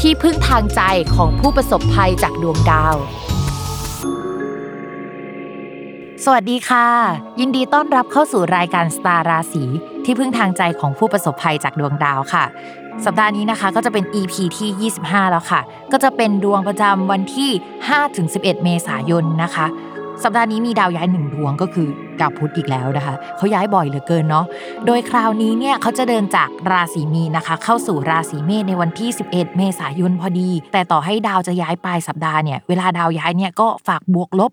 ที่พึ่งทางใจของผู้ประสบภัยจากดวงดาว สวัสดีค่ะ ยินดีต้อนรับเข้าสู่รายการสตาร์ราศีที่พึ่งทางใจของผู้ประสบภัยจากดวงดาวค่ะ สัปดาห์นี้นะคะก็จะเป็น EP ที่ 25 แล้วค่ะ ก็จะเป็นดวงประจำวันที่ 5-11 เมษายนนะคะ สัปดาห์นี้มีดาวย้ายหนึ่งดวงก็คือดาวพุธอีกแล้วนะคะเขาย้ายบ่อยเหลือเกินเนาะโดยคราวนี้เนี่ยเขาจะเดินจากราศีมีนะคะ เข้าสู่ราศีเมษในวันที่ 11 เมษายนพอดี แต่ต่อให้ดาวจะย้ายปลายสัปดาห์เนี่ยเวลาดาวย้ายเนี่ยก็ฝากบวกลบ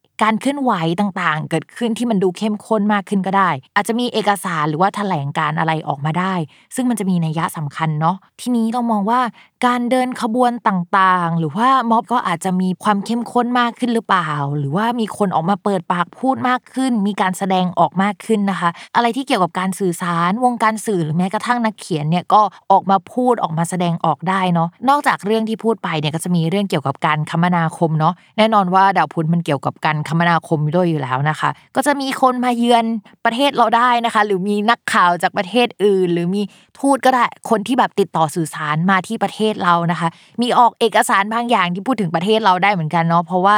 การเคลื่อนไหวต่างๆ เกิดขึ้นที่มันดูเข้มข้นมากขึ้นก็ได้ อาจจะมีเอกสารหรือว่าแถลงการอะไรออกมาได้ ซึ่งมันจะมีนัยยะสำคัญเนาะทีนี้เรามองว่าการเดินขบวนต่างๆ หรือว่าม็อบก็อาจจะมีความเข้มข้นมากขึ้นหรือเปล่า หรือว่ามีคนออกมาเปิดปากพูดมากขึ้น มีการแสดงออกมากขึ้นนะคะ อะไรที่เกี่ยวกับการสื่อสารวงการสื่อหรือแม้กระทั่งนักเขียนเนี่ยก็ออกมาพูดออกมาแสดงออกได้เนาะนอกจากเรื่องที่พูดไปเนี่ยก็จะมีเรื่องเกี่ยวกับการคมนาคมเนาะแน่นอนว่าดาวพุธมันเกี่ยวกับการคมนาคมด้วยอยู่แล้วนะคะ ก็จะมีคนมาเยือนประเทศเราได้นะคะ หรือมีนักข่าวจากประเทศอื่น หรือมีทูตก็ได้คนที่แบบติดต่อสื่อสารมาที่ประเทศเรานะคะ มีออกเอกสารบางอย่างที่พูดถึงประเทศเราได้เหมือนกันเนาะเพราะว่า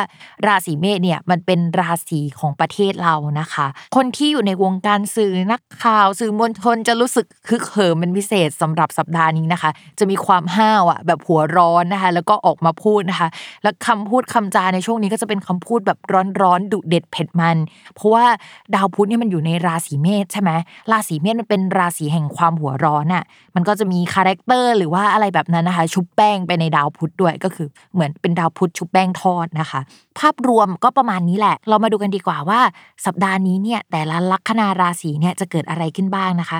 ราศีเมษเนี่ยมันเป็นราศีของประเทศเรานะคะ คนที่อยู่ในวงการสื่อนักข่าวสื่อมวลชนจะรู้สึกคึกเหิมเป็นพิเศษสำหรับสัปดาห์นี้นะคะ จะมีความห้าวอะแบบหัวร้อนนะคะ แล้วก็ออกมาพูดนะคะ แล้วคำพูดคำจาในช่วงนี้ก็จะเป็นคำพูดแบบร้อนๆดุเด็ดเผ็ดมัน เพราะว่าดาวพุธเนี่ยมันอยู่ในราศีเมษใช่ไหมราศีเมษมันเป็นราศีแห่งความหัวร้อนอะมันก็จะมี character หรือว่าอะไรแบบนั้นนะคะ ชุบแป้งไปในดาวพุธด้วยก็คือเหมือนเป็นดาวพุธชุบแป้งทอดนะคะ ภาพรวมก็ประมาณนี้แหละ เรามาดูกันดีกว่าว่า สัปดาห์นี้เนี่ยแต่ละลัคนาราศีเนี่ยจะเกิดอะไรขึ้นบ้างนะคะ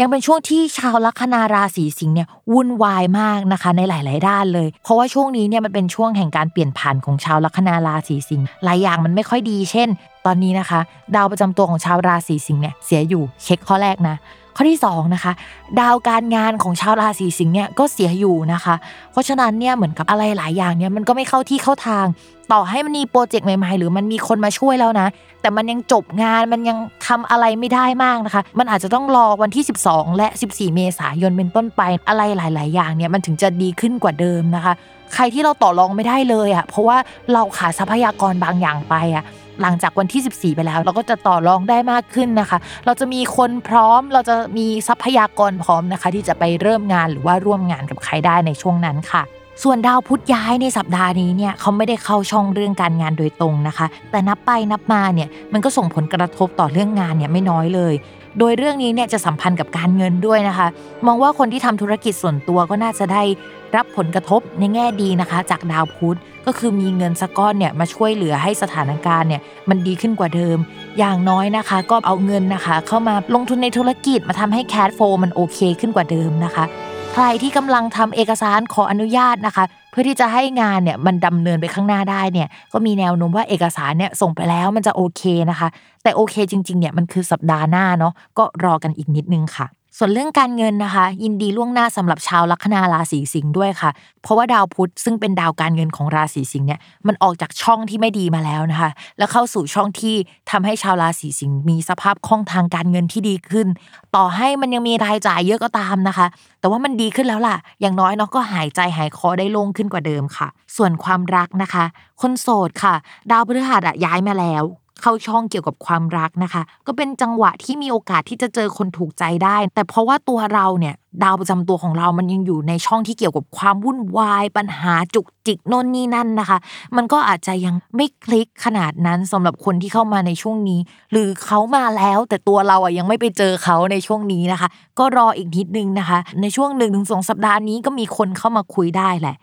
ยังเป็นช่วงที่ชาวลัคนาราศีสิงห์เนี่ยวุ่นวายมากนะคะในหลาย ๆ ด้านเลย เพราะว่าช่วงนี้เนี่ยมันเป็นช่วงแห่งการเปลี่ยนผ่านของชาวลัคนาราศีสิงห์หลายอย่างมันไม่ค่อยดี เช่น ตอนนี้นะคะ ดาวประจำตัวของชาวราศีสิงห์เนี่ยเสียอยู่เช็คข้อแรกนะ ข้อที่2นะคะดาวการงานของชาวราศีสิงห์เนี่ยก็เสียอยู่นะคะ เพราะฉะนั้นเนี่ยเหมือนกับอะไรหลายอย่างเนี่ยมันก็ไม่เข้าที่เข้าทาง ต่อให้มันมีโปรเจกต์ใหม่ๆ หรือมันมีคนมาช่วยแล้วนะ แต่มันยังจบงานมันยังทำอะไรไม่ได้มากนะคะ มันอาจจะต้องรอวันที่ 12 และ 14 เมษายนเป็นต้นไปอะไรหลาย ๆ อย่างเนี่ยมันถึงจะดีขึ้นกว่าเดิมนะคะ ใครที่เราต่อรองไม่ได้เลยอะ่ะเพราะว่าเราขาดทรัพยากรบางอย่างไปอะ หลังจากวันที่ 14 ไปแล้ว เราก็จะต่อรองได้มากขึ้นนะคะ เราจะมีคนพร้อมเราจะมีทรัพยากรพร้อมนะคะ ที่จะไปเริ่มงานหรือว่าร่วมงานกับใครได้ในช่วงนั้นค่ะส่วนดาวพุธย้ายในสัปดาห์นี้เนี่ยเขาไม่ได้เข้าช่องเรื่องการงานโดยตรงนะคะ แต่นับไปนับมาเนี่ยมันก็ส่งผลกระทบต่อเรื่องงานเนี่ยไม่น้อยเลย โดยเรื่องนี้เนี่ยจะสัมพันธ์กับการเงินด้วยนะคะ มองว่าคนที่ทำธุรกิจส่วนตัวก็น่าจะได้ รับผลกระทบในแง่ดีนะคะ จากดาวพุธก็คือมีเงินสักก้อนเนี่ยมาช่วยเหลือให้สถานการณ์เนี่ยมันดีขึ้นกว่าเดิม อย่างน้อยนะคะ ก็เอาเงินนะคะ เข้ามาลงทุนในธุรกิจมาทำให้แคดโฟมันโอเคขึ้นกว่าเดิมนะคะ ใครที่กำลังทำเอกสารขออนุญาตนะคะ เพื่อที่จะให้งานเนี่ยมันดำเนินไปข้างหน้าได้เนี่ยก็มีแนวโน้มว่าเอกสารเนี่ยส่งไปแล้วมันจะโอเคนะคะ แต่โอเคจริงๆเนี่ยมันคือสัปดาห์หน้าเนาะก็รอกันอีกนิดนึงค่ะ ส่วนเรื่องการเงินนะคะ ยินดีล่วงหน้าสำหรับชาวลัคนาราศีสิงห์ด้วยค่ะ เพราะว่าดาวพุธซึ่งเป็นดาวการเงินของราศีสิงห์เนี่ยมันออกจากช่องที่ไม่ดีมาแล้วนะคะ แล้วเข้าสู่ช่องที่ทำให้ชาวราศีสิงห์มีสภาพคล่องทางการเงินที่ดีขึ้น ต่อให้มันยังมีรายจ่ายเยอะก็ตามนะคะ แต่ว่ามันดีขึ้นแล้วล่ะ อย่างน้อยเนาะก็หายใจหายคอได้โล่งขึ้นกว่าเดิมค่ะ ส่วนความรักนะคะ คนโสดค่ะ ดาวพฤหัสอะย้ายมาแล้ว เข้าช่องเกี่ยวกับความรักนะคะ ก็เป็นจังหวะที่มีโอกาสที่จะเจอคนถูกใจได้ แต่เพราะว่าตัวเราเนี่ยดาวประจำตัวของเรามันยังอยู่ในช่องที่เกี่ยวกับความวุ่นวาย ปัญหาจุกจิกโน่นนี่นั่นนะคะ มันก็อาจจะยังไม่คลิกขนาดนั้นสำหรับคนที่เข้ามาในช่วงนี้ หรือเขามาแล้วแต่ตัวเราอะยังไม่ไปเจอเขาในช่วงนี้นะคะ ก็รออีกนิดนึงนะคะ ในช่วงหนึ่งถึงสองสัปดาห์นี้ก็มีคนเข้ามาคุยได้แหละ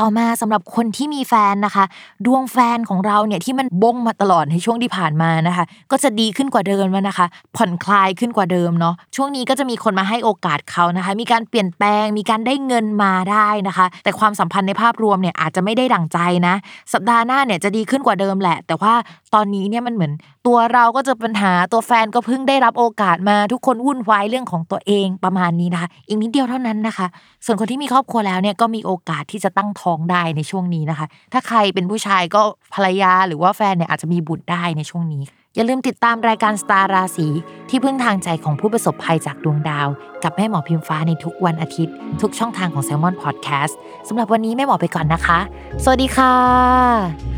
ต่อมาสำหรับคนที่มีแฟนนะคะ ดวงแฟนของเราเนี่ยที่มันบงมาตลอดในช่วงที่ผ่านมานะคะ ก็จะดีขึ้นกว่าเดิมแล้วนะคะ ผ่อนคลายขึ้นกว่าเดิมเนาะช่วงนี้ก็จะมีคนมาให้โอกาสเขานะคะ มีการเปลี่ยนแปลง มีการได้เงินมาได้นะคะ แต่ความสัมพันธ์ในภาพรวมเนี่ยอาจจะไม่ได้ดั่งใจนะ สัปดาห์หน้าเนี่ยจะดีขึ้นกว่าเดิมแหละ แต่ว่าตอนนี้เนี่ยมันเหมือน ตัวเราก็เจะปัญหาตัวแฟนก็เพิ่งได้รับโอกาสมา ทุกคนวุ่นวายเรื่องของตัวเองประมาณนี้นะคะอีกนิดเดียวเท่านั้นนะคะ ส่วนคนที่มีครอบครัวแล้วเนี่ยก็มีโอกาสที่จะตั้งท้องได้ในช่วงนี้นะคะ ถ้าใครเป็นผู้ชายก็ภรรยาหรือว่าแฟนเนี่ยอาจจะมีบุตรได้ในช่วงนี้ อย่าลืมติดตามรายการสตาร์ราศีที่พึ่งทางใจของผู้ประสบภัยจากดวงดาว กับแม่หมอพิมฟ้าในทุกวันอาทิตย์ ทุกช่องทางของ s ซ l m o n Podcast สำหรับวันนี้แม่หมอไปก่อนนะคะ สวัสดีค่ะ